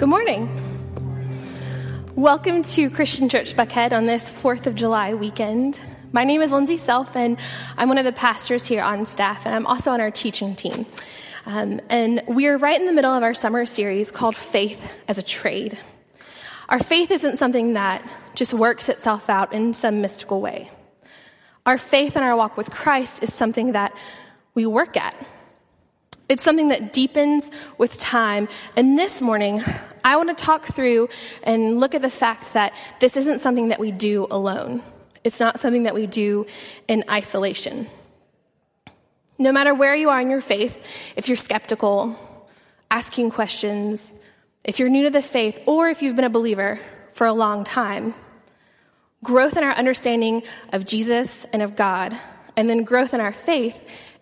Good morning. Welcome to Christian Church Buckhead on this 4th of July weekend. My name is Lindsay Self, and I'm one of the pastors here on staff, and I'm also on our teaching team. Um, and we're right in the middle of our summer series called Faith as a Trade. Our faith isn't something that just works itself out in some mystical way. Our faith and our walk with Christ is something that we work at. It's something that deepens with time. And this morning, I want to talk through and look at the fact that this isn't something that we do alone. It's not something that we do in isolation. No matter where you are in your faith, if you're skeptical, asking questions, if you're new to the faith, or if you've been a believer for a long time, growth in our understanding of Jesus and of God, and then growth in our faith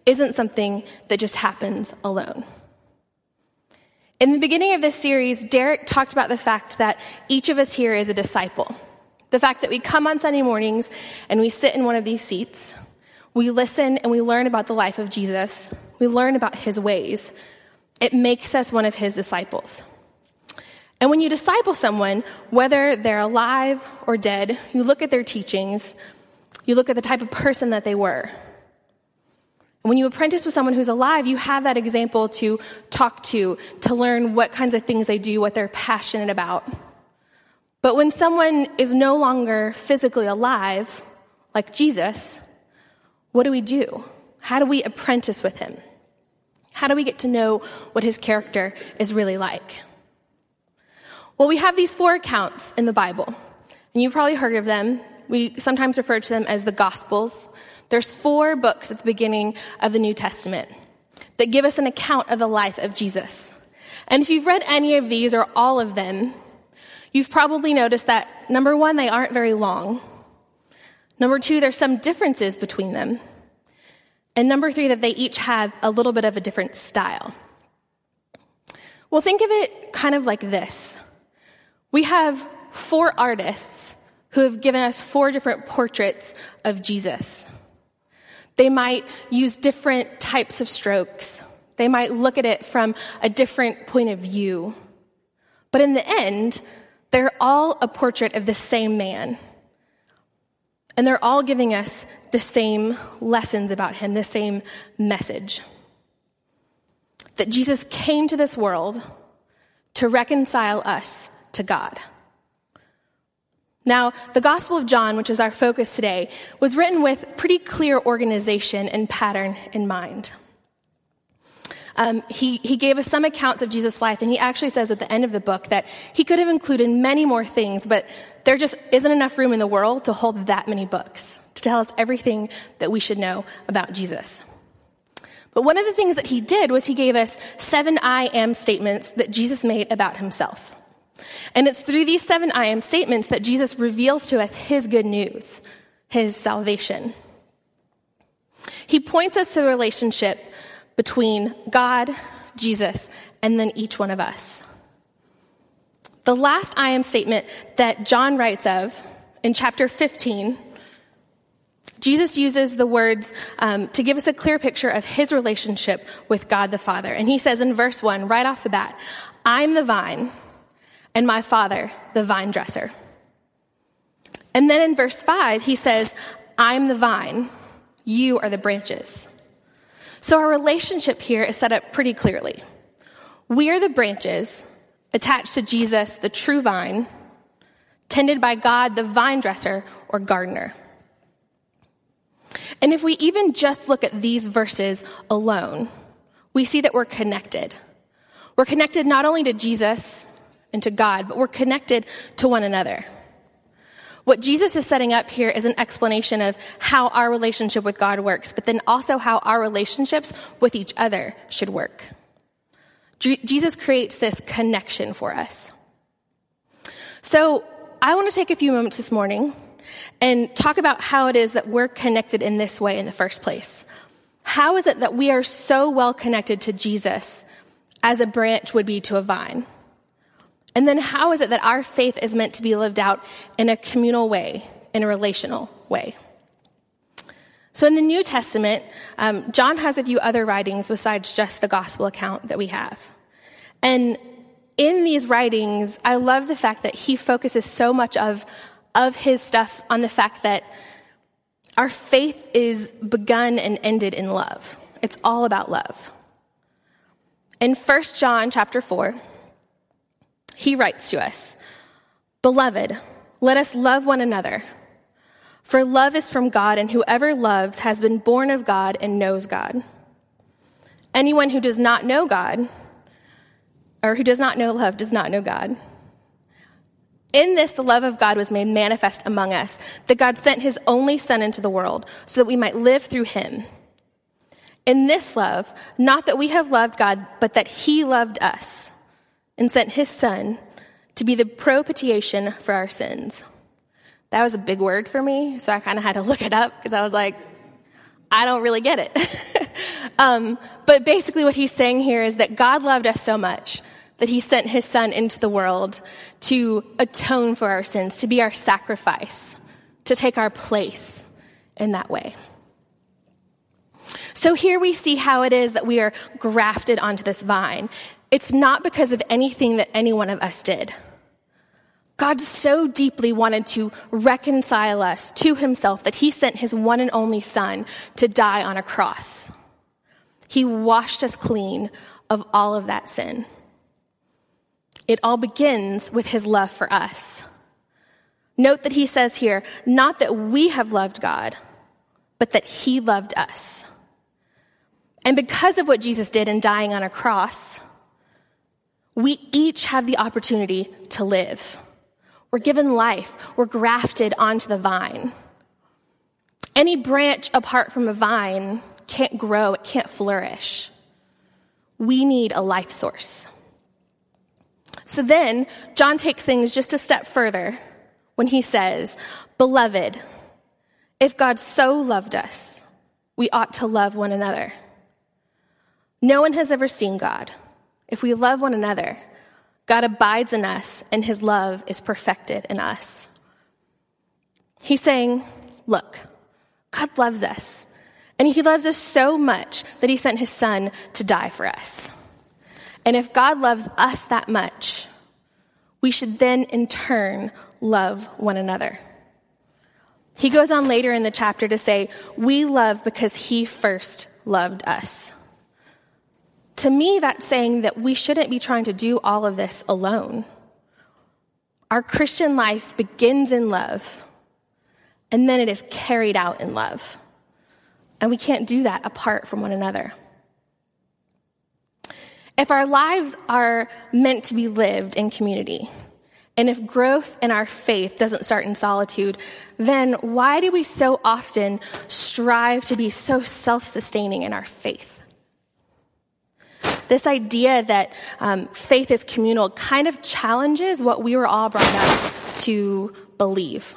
isn't something that just happens alone. In the beginning of this series, Derek talked about the fact that each of us here is a disciple. The fact that we come on Sunday mornings and we sit in one of these seats, we listen and we learn about the life of Jesus, we learn about his ways. It makes us one of his disciples. And when you disciple someone, whether they're alive or dead, you look at their teachings, you look at the type of person that they were. When you apprentice with someone who's alive, you have that example to talk to, to learn what kinds of things they do, what they're passionate about. But when someone is no longer physically alive, like Jesus, what do we do? How do we apprentice with him? How do we get to know what his character is really like? Well, we have these four accounts in the Bible, and you've probably heard of them. We sometimes refer to them as the Gospels. There's four books at the beginning of the New Testament that give us an account of the life of Jesus. And if you've read any of these or all of them, you've probably noticed that number one, they aren't very long. Number two, there's some differences between them. And number three, that they each have a little bit of a different style. Well, think of it kind of like this we have four artists who have given us four different portraits of Jesus. They might use different types of strokes. They might look at it from a different point of view. But in the end, they're all a portrait of the same man. And they're all giving us the same lessons about him, the same message. That Jesus came to this world to reconcile us to God. Now, the Gospel of John, which is our focus today, was written with pretty clear organization and pattern in mind. Um, he, he gave us some accounts of Jesus' life, and he actually says at the end of the book that he could have included many more things, but there just isn't enough room in the world to hold that many books to tell us everything that we should know about Jesus. But one of the things that he did was he gave us seven I am statements that Jesus made about himself. And it's through these seven I am statements that Jesus reveals to us his good news, his salvation. He points us to the relationship between God, Jesus, and then each one of us. The last I am statement that John writes of in chapter 15, Jesus uses the words um, to give us a clear picture of his relationship with God the Father. And he says in verse 1, right off the bat, I'm the vine and my Father, the vine dresser. And then in verse 5, he says, I'm the vine, you are the branches. So our relationship here is set up pretty clearly. We are the branches attached to Jesus, the true vine, tended by God, the vine dresser or gardener. And if we even just look at these verses alone, we see that we're connected. We're connected not only to Jesus, and to God, but we're connected to one another. What Jesus is setting up here is an explanation of how our relationship with God works, but then also how our relationships with each other should work. Jesus creates this connection for us. So I want to take a few moments this morning and talk about how it is that we're connected in this way in the first place. How is it that we are so well connected to Jesus as a branch would be to a vine? And then how is it that our faith is meant to be lived out in a communal way, in a relational way? So in the New Testament, um, John has a few other writings besides just the gospel account that we have. And in these writings, I love the fact that he focuses so much of, of his stuff on the fact that our faith is begun and ended in love. It's all about love. In 1 John chapter 4, he writes to us, Beloved, let us love one another. For love is from God, and whoever loves has been born of God and knows God. Anyone who does not know God, or who does not know love, does not know God. In this, the love of God was made manifest among us, that God sent his only Son into the world so that we might live through him. In this love, not that we have loved God, but that he loved us and sent his Son to be the propitiation for our sins. That was a big word for me, so I kind of had to look it up because I was like, I don't really get it. um, but basically, what he's saying here is that God loved us so much that he sent his son into the world to atone for our sins, to be our sacrifice, to take our place in that way. So here we see how it is that we are grafted onto this vine. It's not because of anything that any one of us did. God so deeply wanted to reconcile us to himself that he sent his one and only son to die on a cross. He washed us clean of all of that sin. It all begins with his love for us. Note that he says here, not that we have loved God, but that he loved us. And because of what Jesus did in dying on a cross, we each have the opportunity to live. We're given life. We're grafted onto the vine. Any branch apart from a vine can't grow, it can't flourish. We need a life source. So then, John takes things just a step further when he says, Beloved, if God so loved us, we ought to love one another. No one has ever seen God. If we love one another, God abides in us, and his love is perfected in us. He's saying, Look, God loves us, and he loves us so much that he sent his son to die for us. And if God loves us that much, we should then in turn love one another. He goes on later in the chapter to say, We love because he first loved us. To me, that's saying that we shouldn't be trying to do all of this alone. Our Christian life begins in love, and then it is carried out in love. And we can't do that apart from one another. If our lives are meant to be lived in community, and if growth in our faith doesn't start in solitude, then why do we so often strive to be so self sustaining in our faith? This idea that um, faith is communal kind of challenges what we were all brought up to believe.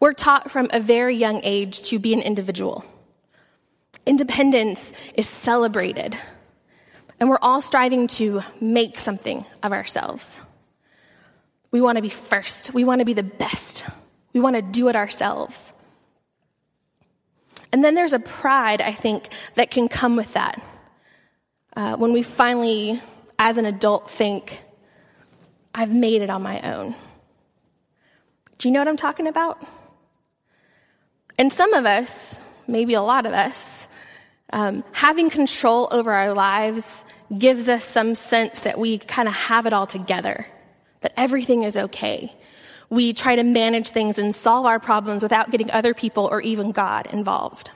We're taught from a very young age to be an individual. Independence is celebrated, and we're all striving to make something of ourselves. We want to be first, we want to be the best, we want to do it ourselves. And then there's a pride, I think, that can come with that uh, when we finally, as an adult, think, I've made it on my own. Do you know what I'm talking about? And some of us, maybe a lot of us, um, having control over our lives gives us some sense that we kind of have it all together, that everything is okay. We try to manage things and solve our problems without getting other people or even God involved.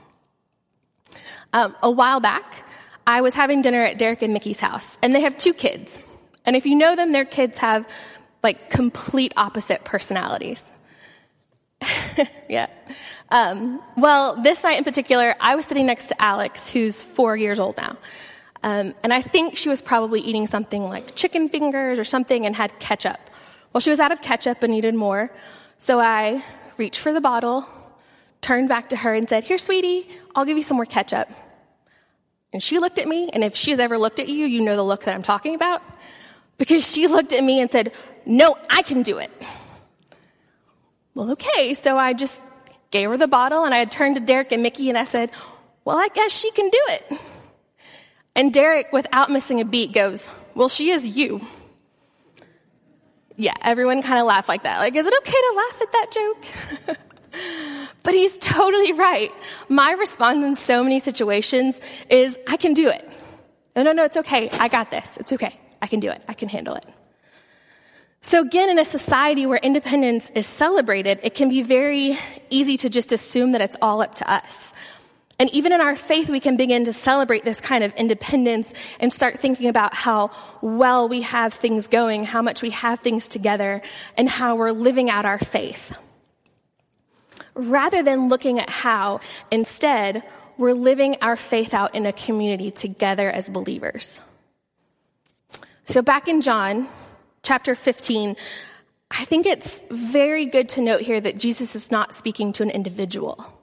Um, a while back, I was having dinner at Derek and Mickey's house, and they have two kids. And if you know them, their kids have like complete opposite personalities. yeah. Um, well, this night in particular, I was sitting next to Alex, who's four years old now. Um, and I think she was probably eating something like chicken fingers or something and had ketchup. Well, she was out of ketchup and needed more. So I reached for the bottle, turned back to her, and said, Here, sweetie, I'll give you some more ketchup. And she looked at me, and if she's ever looked at you, you know the look that I'm talking about. Because she looked at me and said, No, I can do it. Well, okay, so I just gave her the bottle, and I turned to Derek and Mickey, and I said, Well, I guess she can do it. And Derek, without missing a beat, goes, Well, she is you. yeah, everyone kind of laughed like that. Like, is it okay to laugh at that joke? but he's totally right. My response in so many situations is, I can do it. No, no, no, it's okay. I got this. It's okay. I can do it. I can handle it. So, again, in a society where independence is celebrated, it can be very easy to just assume that it's all up to us. And even in our faith, we can begin to celebrate this kind of independence and start thinking about how well we have things going, how much we have things together, and how we're living out our faith. Rather than looking at how, instead, we're living our faith out in a community together as believers. So, back in John chapter 15, I think it's very good to note here that Jesus is not speaking to an individual.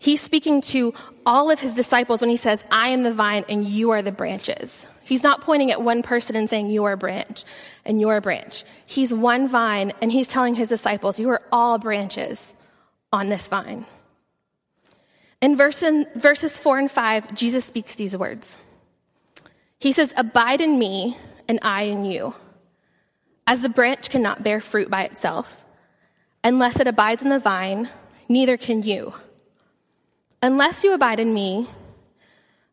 He's speaking to all of his disciples when he says, I am the vine and you are the branches. He's not pointing at one person and saying, You are a branch and you're a branch. He's one vine and he's telling his disciples, You are all branches on this vine. In, verse in verses 4 and 5, Jesus speaks these words. He says, Abide in me and I in you. As the branch cannot bear fruit by itself, unless it abides in the vine, neither can you. Unless you abide in me,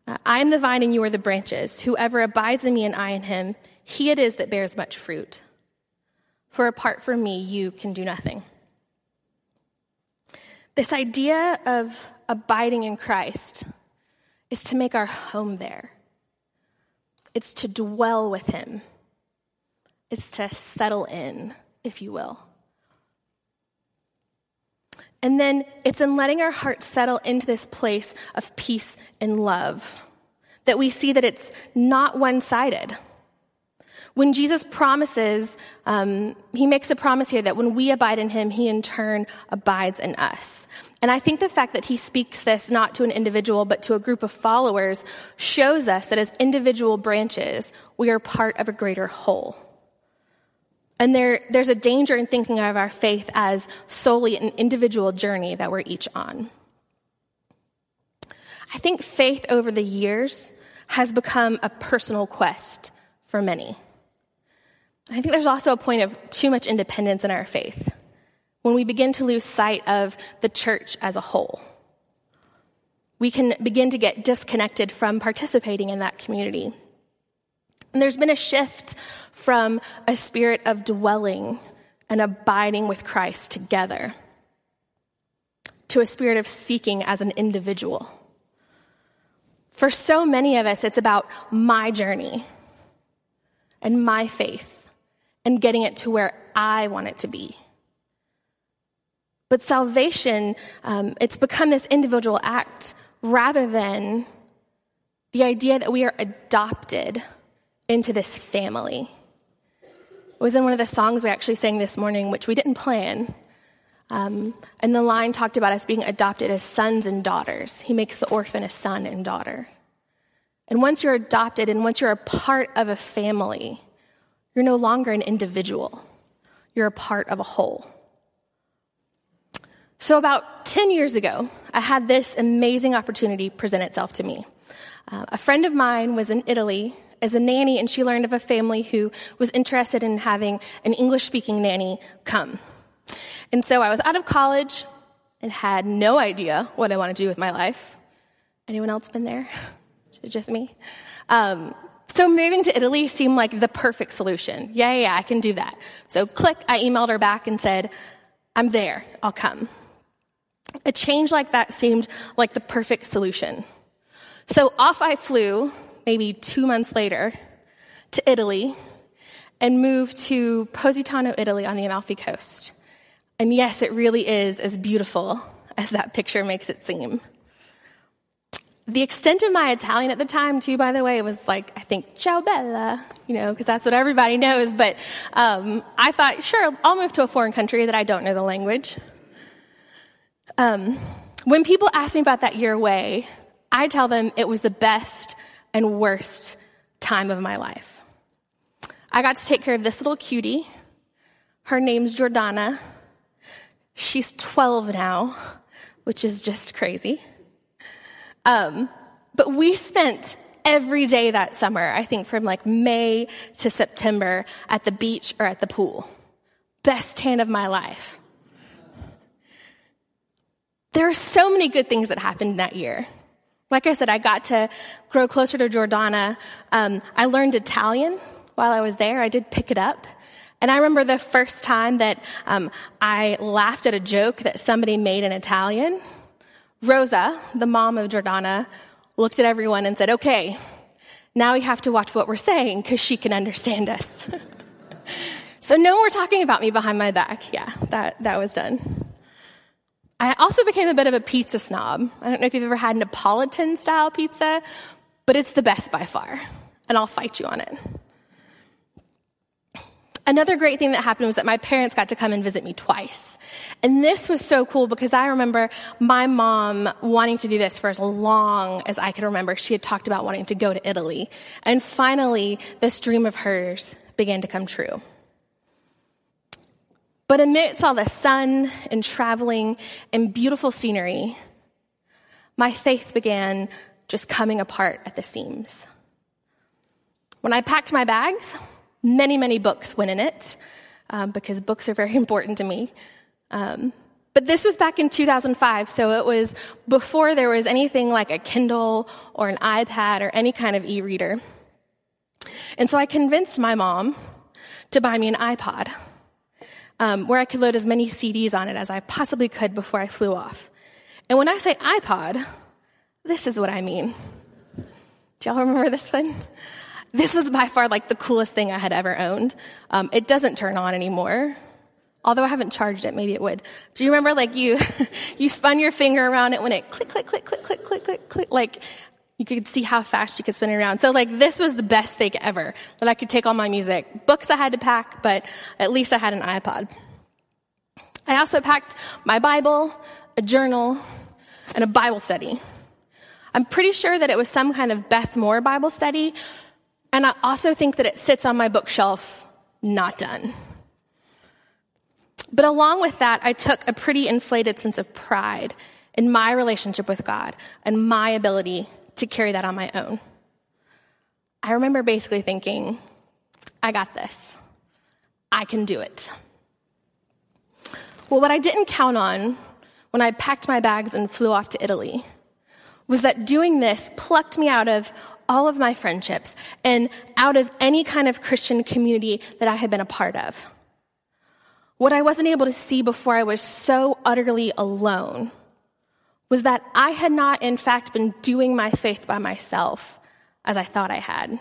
uh, I am the vine and you are the branches. Whoever abides in me and I in him, he it is that bears much fruit. For apart from me, you can do nothing. This idea of abiding in Christ is to make our home there, it's to dwell with him, it's to settle in, if you will. And then it's in letting our hearts settle into this place of peace and love that we see that it's not one sided. When Jesus promises, um, he makes a promise here that when we abide in him, he in turn abides in us. And I think the fact that he speaks this not to an individual, but to a group of followers shows us that as individual branches, we are part of a greater whole. And there, there's a danger in thinking of our faith as solely an individual journey that we're each on. I think faith over the years has become a personal quest for many. I think there's also a point of too much independence in our faith when we begin to lose sight of the church as a whole. We can begin to get disconnected from participating in that community. And there's been a shift from a spirit of dwelling and abiding with Christ together to a spirit of seeking as an individual. For so many of us, it's about my journey and my faith and getting it to where I want it to be. But salvation, um, it's become this individual act rather than the idea that we are adopted into this family. It was in one of the songs we actually sang this morning, which we didn't plan. Um, and the line talked about us being adopted as sons and daughters. He makes the orphan a son and daughter. And once you're adopted and once you're a part of a family, you're no longer an individual, you're a part of a whole. So, about 10 years ago, I had this amazing opportunity present itself to me. Uh, a friend of mine was in Italy as a nanny, and she learned of a family who was interested in having an English speaking nanny come. And so I was out of college and had no idea what I wanted to do with my life. Anyone else been there? Just me? Um, so moving to Italy seemed like the perfect solution. Yeah, yeah, I can do that. So click, I emailed her back and said, I'm there, I'll come. A change like that seemed like the perfect solution. So off I flew maybe two months later to Italy and moved to Positano, Italy on the Amalfi Coast. And yes, it really is as beautiful as that picture makes it seem. The extent of my Italian at the time, too, by the way, was like, I think, ciao bella, you know, because that's what everybody knows. But um, I thought, sure, I'll move to a foreign country that I don't know the language. Um, when people ask me about that year away, I tell them it was the best and worst time of my life. I got to take care of this little cutie. Her name's Jordana. She's 12 now, which is just crazy. Um, but we spent every day that summer, I think from like May to September at the beach or at the pool. Best tan of my life. There are so many good things that happened that year. Like I said, I got to grow closer to Jordana. Um, I learned Italian while I was there. I did pick it up. And I remember the first time that um, I laughed at a joke that somebody made in Italian. Rosa, the mom of Jordana, looked at everyone and said, Okay, now we have to watch what we're saying because she can understand us. so no more talking about me behind my back. Yeah, that, that was done. I also became a bit of a pizza snob. I don't know if you've ever had Neapolitan style pizza, but it's the best by far, and I'll fight you on it. Another great thing that happened was that my parents got to come and visit me twice. And this was so cool because I remember my mom wanting to do this for as long as I could remember. She had talked about wanting to go to Italy. And finally, this dream of hers began to come true. But amidst all the sun and traveling and beautiful scenery, my faith began just coming apart at the seams. When I packed my bags, many, many books went in it um, because books are very important to me. Um, but this was back in 2005, so it was before there was anything like a Kindle or an iPad or any kind of e reader. And so I convinced my mom to buy me an iPod um, where I could load as many CDs on it as I possibly could before I flew off. And when I say iPod, this is what I mean. Do y'all remember this one? This was by far like the coolest thing I had ever owned. Um, it doesn't turn on anymore. Although I haven't charged it, maybe it would. Do you remember like you, you spun your finger around it when it click, click, click, click, click, click, click, click, like you could see how fast you could spin it around. So like this was the best thing ever that I could take all my music. Books I had to pack, but at least I had an iPod. I also packed my Bible, a journal, and a Bible study. I'm pretty sure that it was some kind of Beth Moore Bible study, and I also think that it sits on my bookshelf, not done. But along with that, I took a pretty inflated sense of pride in my relationship with God and my ability to carry that on my own. I remember basically thinking, I got this. I can do it. Well, what I didn't count on when I packed my bags and flew off to Italy was that doing this plucked me out of all of my friendships and out of any kind of Christian community that I had been a part of. What I wasn't able to see before I was so utterly alone was that I had not, in fact, been doing my faith by myself as I thought I had.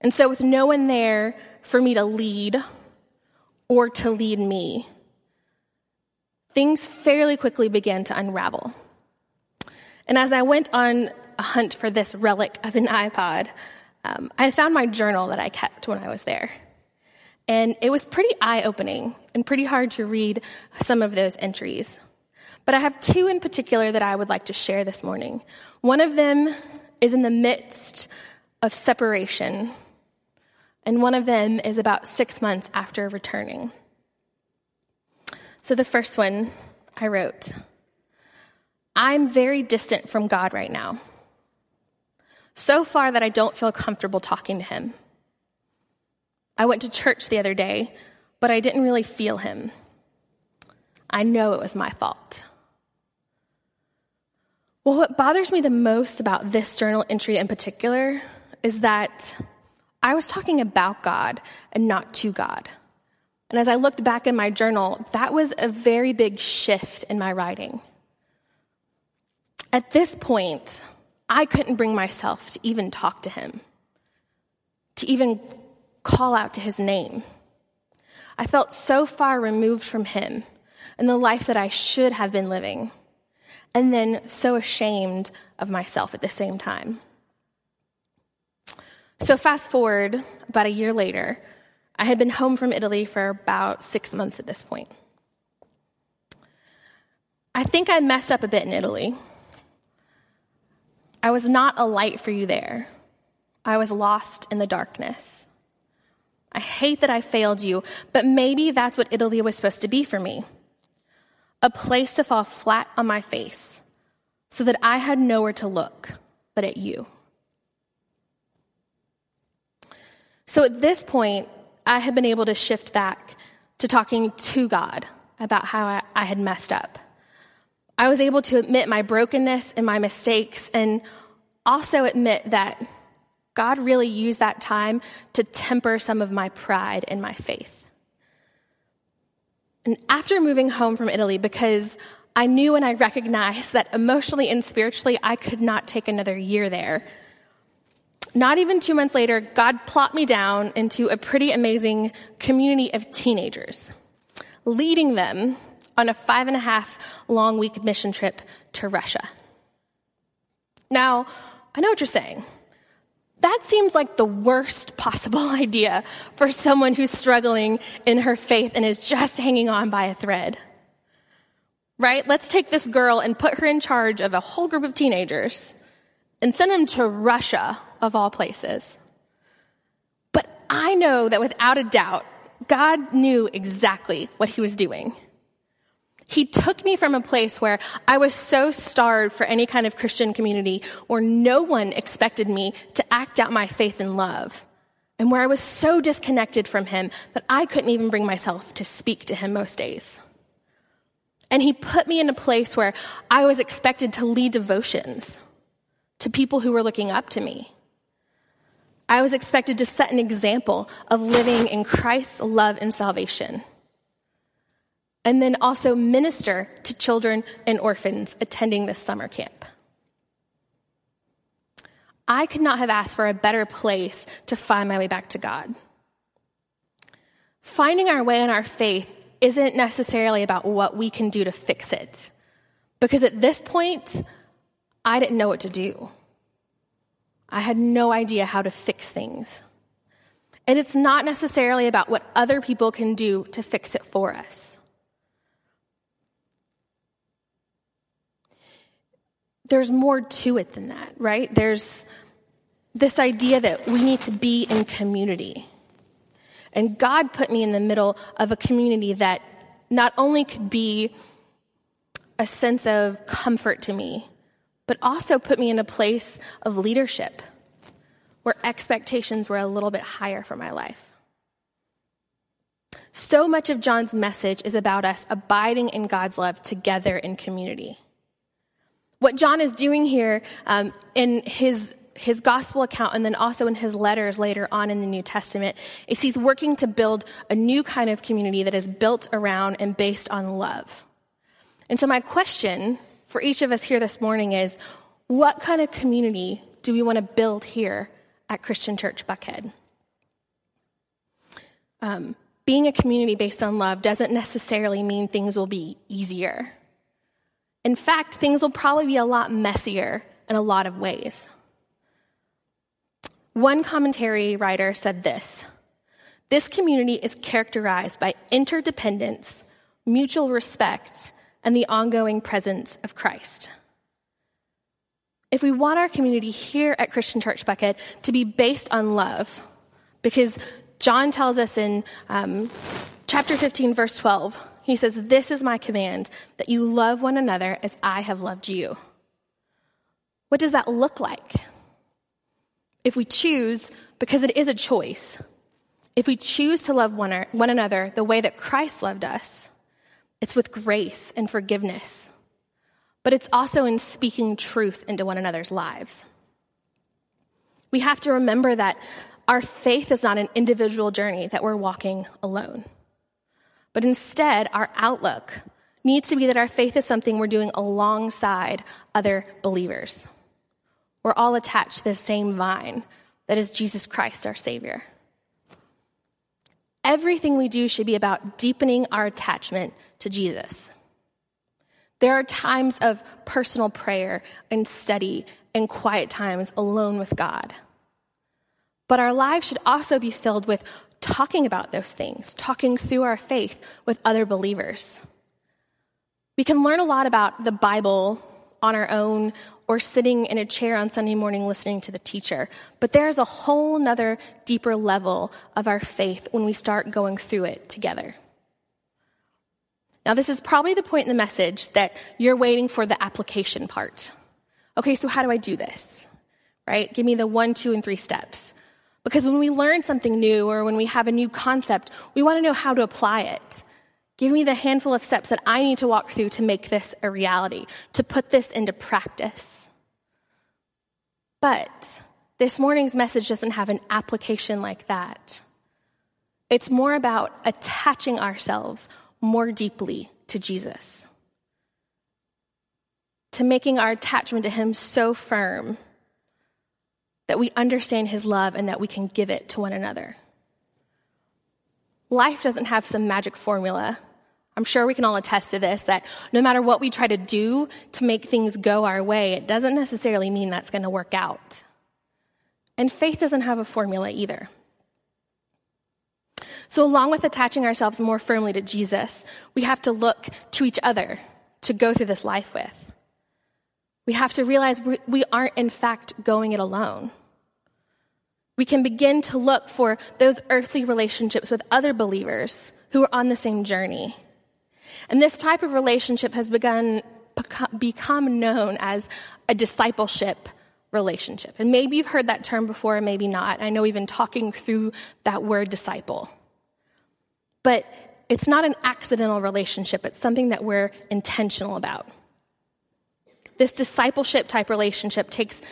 And so, with no one there for me to lead or to lead me, things fairly quickly began to unravel. And as I went on a hunt for this relic of an iPod, um, I found my journal that I kept when I was there. And it was pretty eye opening and pretty hard to read some of those entries. But I have two in particular that I would like to share this morning. One of them is in the midst of separation, and one of them is about six months after returning. So the first one I wrote I'm very distant from God right now. So far that I don't feel comfortable talking to Him. I went to church the other day, but I didn't really feel Him. I know it was my fault. Well, what bothers me the most about this journal entry in particular is that I was talking about God and not to God. And as I looked back in my journal, that was a very big shift in my writing. At this point, I couldn't bring myself to even talk to him, to even call out to his name. I felt so far removed from him and the life that I should have been living and then so ashamed of myself at the same time. So, fast forward about a year later, I had been home from Italy for about six months at this point. I think I messed up a bit in Italy. I was not a light for you there. I was lost in the darkness. I hate that I failed you, but maybe that's what Italy was supposed to be for me a place to fall flat on my face so that I had nowhere to look but at you. So at this point, I had been able to shift back to talking to God about how I, I had messed up. I was able to admit my brokenness and my mistakes and also admit that God really used that time to temper some of my pride and my faith. And after moving home from Italy, because I knew and I recognized that emotionally and spiritually I could not take another year there. Not even two months later, God plopped me down into a pretty amazing community of teenagers, leading them on a five and a half long week mission trip to Russia. Now, I know what you're saying. That seems like the worst possible idea for someone who's struggling in her faith and is just hanging on by a thread. Right? Let's take this girl and put her in charge of a whole group of teenagers and send them to Russia, of all places. But I know that without a doubt, God knew exactly what he was doing. He took me from a place where I was so starved for any kind of Christian community where no one expected me to act out my faith and love, and where I was so disconnected from Him that I couldn't even bring myself to speak to Him most days. And He put me in a place where I was expected to lead devotions to people who were looking up to me. I was expected to set an example of living in Christ's love and salvation and then also minister to children and orphans attending this summer camp. I could not have asked for a better place to find my way back to God. Finding our way in our faith isn't necessarily about what we can do to fix it, because at this point, I didn't know what to do. I had no idea how to fix things. And it's not necessarily about what other people can do to fix it for us. There's more to it than that, right? There's this idea that we need to be in community. And God put me in the middle of a community that not only could be a sense of comfort to me, but also put me in a place of leadership where expectations were a little bit higher for my life. So much of John's message is about us abiding in God's love together in community. What John is doing here um, in his his gospel account and then also in his letters later on in the New Testament is he's working to build a new kind of community that is built around and based on love. And so my question for each of us here this morning is what kind of community do we want to build here at Christian Church Buckhead? Um, being a community based on love doesn't necessarily mean things will be easier. In fact, things will probably be a lot messier in a lot of ways. One commentary writer said this This community is characterized by interdependence, mutual respect, and the ongoing presence of Christ. If we want our community here at Christian Church Buckhead to be based on love, because John tells us in um, chapter 15, verse 12, he says, This is my command, that you love one another as I have loved you. What does that look like? If we choose, because it is a choice, if we choose to love one, one another the way that Christ loved us, it's with grace and forgiveness, but it's also in speaking truth into one another's lives. We have to remember that our faith is not an individual journey that we're walking alone. But instead, our outlook needs to be that our faith is something we're doing alongside other believers. We're all attached to the same vine that is Jesus Christ, our Savior. Everything we do should be about deepening our attachment to Jesus. There are times of personal prayer and study and quiet times alone with God. But our lives should also be filled with talking about those things, talking through our faith with other believers. We can learn a lot about the Bible on our own or sitting in a chair on Sunday morning listening to the teacher. But there's a whole nother deeper level of our faith when we start going through it together. Now, this is probably the point in the message that you're waiting for the application part. Okay, so how do I do this? right? Give me the one, two, and three steps. Because when we learn something new or when we have a new concept, we want to know how to apply it. Give me the handful of steps that I need to walk through to make this a reality, to put this into practice. But this morning's message doesn't have an application like that. It's more about attaching ourselves more deeply to Jesus, to making our attachment to Him so firm that we understand His love and that we can give it to one another. Life doesn't have some magic formula. I'm sure we can all attest to this that no matter what we try to do to make things go our way, it doesn't necessarily mean that's going to work out. And faith doesn't have a formula either. So, along with attaching ourselves more firmly to Jesus, we have to look to each other to go through this life with. We have to realize we aren't, in fact, going it alone. We can begin to look for those earthly relationships with other believers who are on the same journey. And this type of relationship has begun become known as a discipleship relationship. And maybe you've heard that term before, maybe not. I know we've been talking through that word disciple. But it's not an accidental relationship, it's something that we're intentional about. This discipleship type relationship takes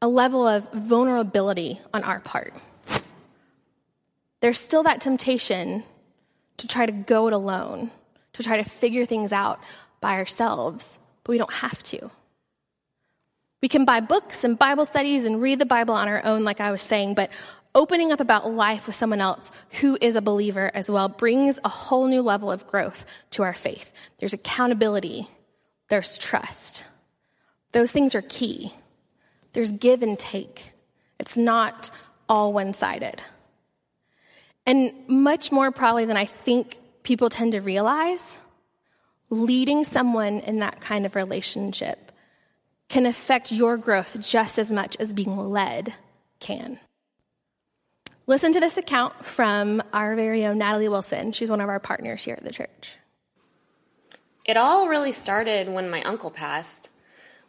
a level of vulnerability on our part. There's still that temptation to try to go it alone, to try to figure things out by ourselves, but we don't have to. We can buy books and Bible studies and read the Bible on our own, like I was saying, but opening up about life with someone else who is a believer as well brings a whole new level of growth to our faith. There's accountability, there's trust. Those things are key. There's give and take. It's not all one sided. And much more probably than I think people tend to realize, leading someone in that kind of relationship can affect your growth just as much as being led can. Listen to this account from our very own Natalie Wilson. She's one of our partners here at the church. It all really started when my uncle passed.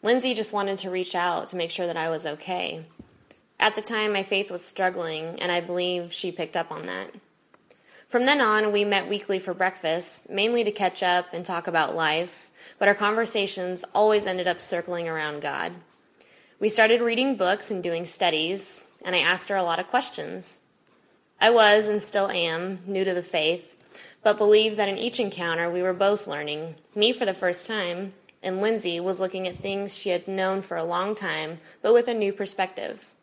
Lindsay just wanted to reach out to make sure that I was okay. At the time, my faith was struggling, and I believe she picked up on that. From then on, we met weekly for breakfast, mainly to catch up and talk about life, but our conversations always ended up circling around God. We started reading books and doing studies, and I asked her a lot of questions. I was, and still am, new to the faith, but believed that in each encounter we were both learning, me for the first time, and Lindsay was looking at things she had known for a long time, but with a new perspective.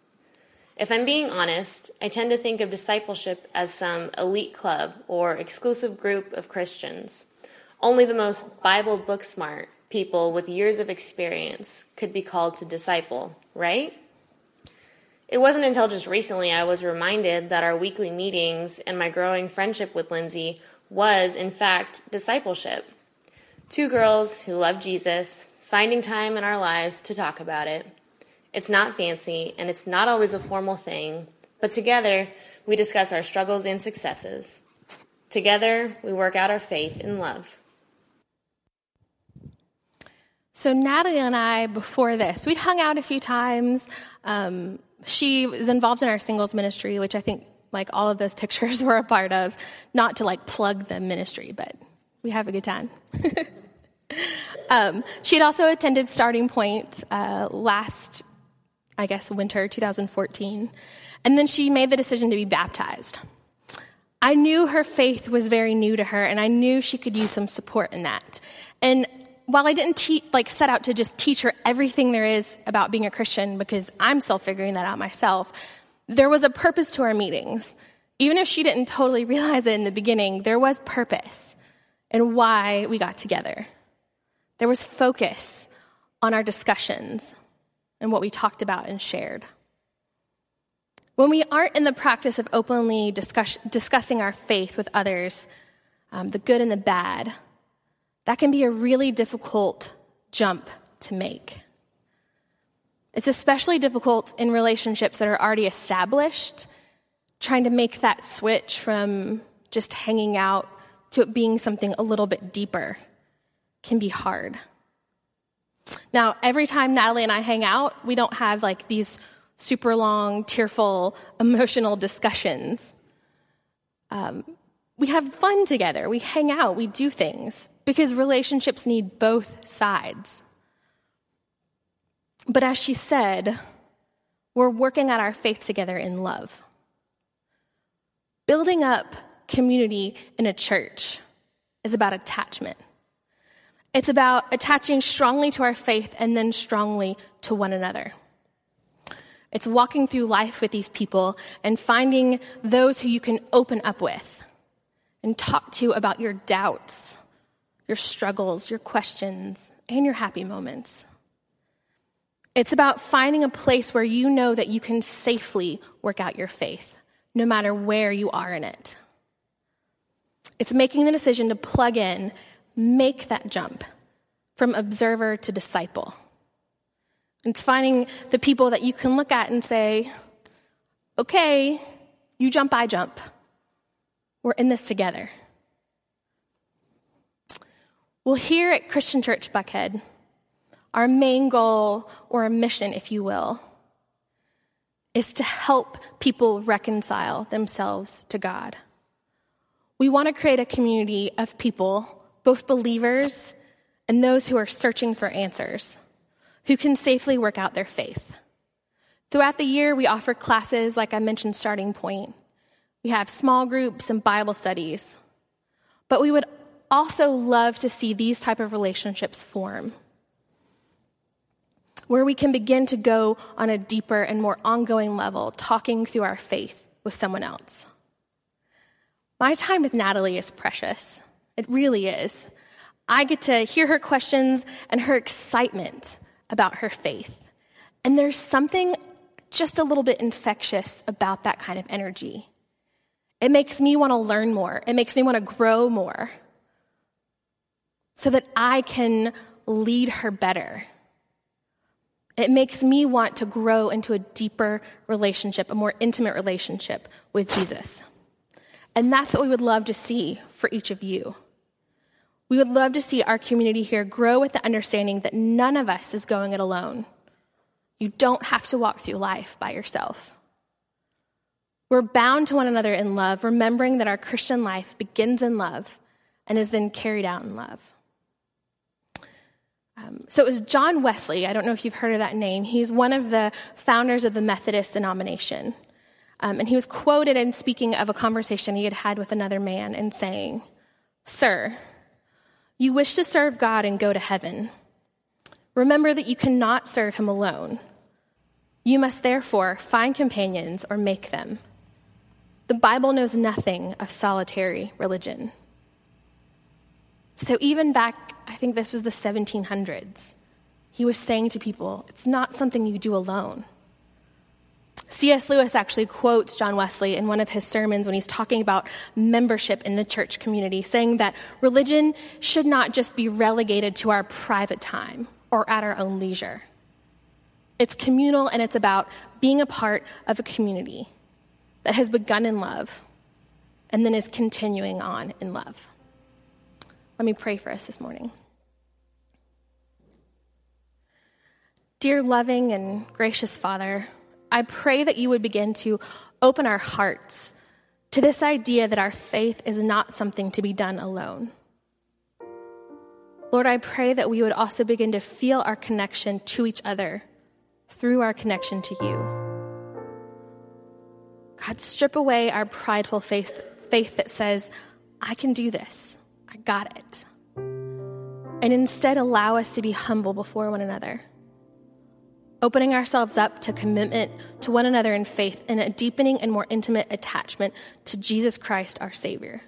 If I'm being honest, I tend to think of discipleship as some elite club or exclusive group of Christians. Only the most Bible book smart people with years of experience could be called to disciple, right? It wasn't until just recently I was reminded that our weekly meetings and my growing friendship with Lindsay was, in fact, discipleship. Two girls who love Jesus, finding time in our lives to talk about it. It's not fancy and it's not always a formal thing, but together we discuss our struggles and successes. Together we work out our faith in love. So, Natalie and I, before this, we'd hung out a few times. Um, she was involved in our singles ministry, which I think like all of those pictures were a part of. Not to like plug the ministry, but we have a good time. um, she had also attended Starting Point uh, last, I guess, winter 2014, and then she made the decision to be baptized. I knew her faith was very new to her, and I knew she could use some support in that. And while I didn't te- like set out to just teach her everything there is about being a Christian, because I'm still figuring that out myself, there was a purpose to our meetings. Even if she didn't totally realize it in the beginning, there was purpose and why we got together. There was focus on our discussions and what we talked about and shared. When we aren't in the practice of openly discuss- discussing our faith with others, um, the good and the bad, that can be a really difficult jump to make. It's especially difficult in relationships that are already established, trying to make that switch from just hanging out to it being something a little bit deeper can be hard. Now, every time Natalie and I hang out, we don't have like these super long, tearful, emotional discussions. Um, we have fun together, we hang out, we do things because relationships need both sides. But as she said, we're working at our faith together in love. Building up community in a church is about attachment. It's about attaching strongly to our faith and then strongly to one another. It's walking through life with these people and finding those who you can open up with and talk to about your doubts, your struggles, your questions, and your happy moments. It's about finding a place where you know that you can safely work out your faith, no matter where you are in it. It's making the decision to plug in, make that jump from observer to disciple. It's finding the people that you can look at and say, okay, you jump, I jump. We're in this together. Well, here at Christian Church Buckhead, our main goal, or a mission, if you will, is to help people reconcile themselves to God. We want to create a community of people, both believers and those who are searching for answers, who can safely work out their faith. Throughout the year, we offer classes, like I mentioned, Starting Point. We have small groups and Bible studies. But we would also love to see these type of relationships form where we can begin to go on a deeper and more ongoing level, talking through our faith with someone else. My time with Natalie is precious. It really is. I get to hear her questions and her excitement about her faith. And there's something just a little bit infectious about that kind of energy. It makes me want to learn more, it makes me want to grow more so that I can lead her better. It makes me want to grow into a deeper relationship, a more intimate relationship with Jesus. And that's what we would love to see for each of you. We would love to see our community here grow with the understanding that none of us is going it alone. You don't have to walk through life by yourself. We're bound to one another in love, remembering that our Christian life begins in love and is then carried out in love. Um, so it was John Wesley. I don't know if you've heard of that name. He's one of the founders of the Methodist denomination. Um, and he was quoted in speaking of a conversation he had had with another man and saying, Sir, you wish to serve God and go to heaven. Remember that you cannot serve him alone. You must therefore find companions or make them. The Bible knows nothing of solitary religion. So even back, I think this was the 1700s, he was saying to people, it's not something you do alone. C.S. Lewis actually quotes John Wesley in one of his sermons when he's talking about membership in the church community, saying that religion should not just be relegated to our private time or at our own leisure. It's communal and it's about being a part of a community that has begun in love and then is continuing on in love. Let me pray for us this morning. Dear loving and gracious Father, I pray that you would begin to open our hearts to this idea that our faith is not something to be done alone. Lord, I pray that we would also begin to feel our connection to each other through our connection to you. God, strip away our prideful faith, faith that says, I can do this, I got it. And instead, allow us to be humble before one another opening ourselves up to commitment to one another in faith and a deepening and more intimate attachment to Jesus Christ, our Savior.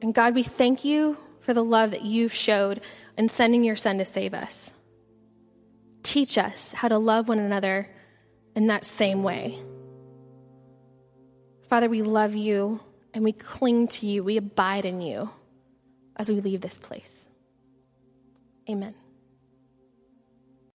And God, we thank you for the love that you've showed in sending your Son to save us. Teach us how to love one another in that same way. Father, we love you and we cling to you, we abide in you as we leave this place. Amen.